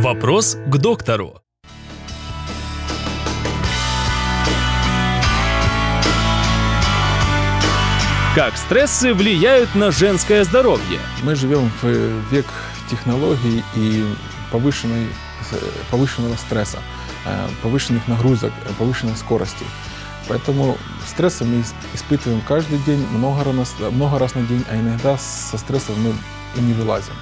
Вопрос к доктору. Как стрессы влияют на женское здоровье? Мы живем в век технологий и повышенной, повышенного стресса, э, повышенных нагрузок, повышенной скорости. Поэтому стрессы мы испытываем каждый день, много раз, много раз на день, а иногда со стрессов мы и не вылазим.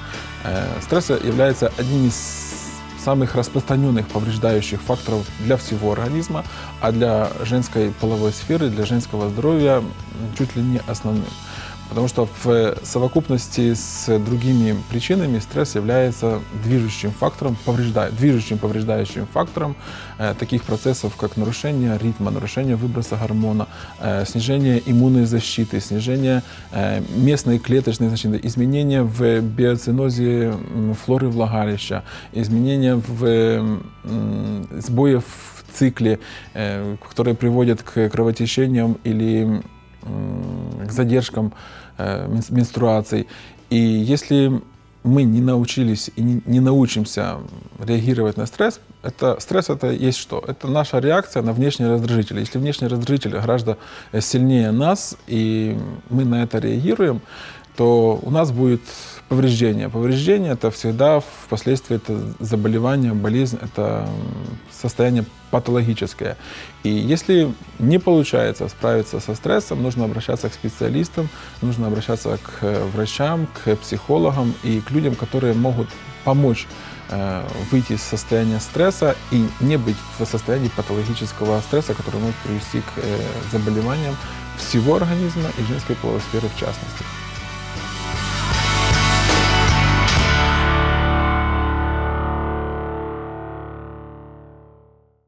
Э, стресс является одним из самых распространенных повреждающих факторов для всего организма, а для женской половой сферы, для женского здоровья чуть ли не основным. Потому что в совокупности с другими причинами стресс является движущим фактором, поврежда... движущим повреждающим фактором э, таких процессов, как нарушение ритма, нарушение выброса гормона, э, снижение иммунной защиты, снижение э, местной клеточной защиты, изменения в биоцинозе флоры влагалища, изменения в э, сбои в цикле, э, которые приводят к кровотечениям или к задержкам э, менструаций. И если мы не научились и не, научимся реагировать на стресс, это, стресс это есть что? Это наша реакция на внешние раздражители. Если внешний раздражитель гораздо сильнее нас, и мы на это реагируем, то у нас будет повреждение. Повреждение это всегда впоследствии это заболевание, болезнь, это состояние патологическое. И если не получается справиться со стрессом, нужно обращаться к специалистам, нужно обращаться к врачам, к психологам и к людям, которые могут помочь э, выйти из состояния стресса и не быть в состоянии патологического стресса, который может привести к э, заболеваниям всего организма и женской полосферы в частности.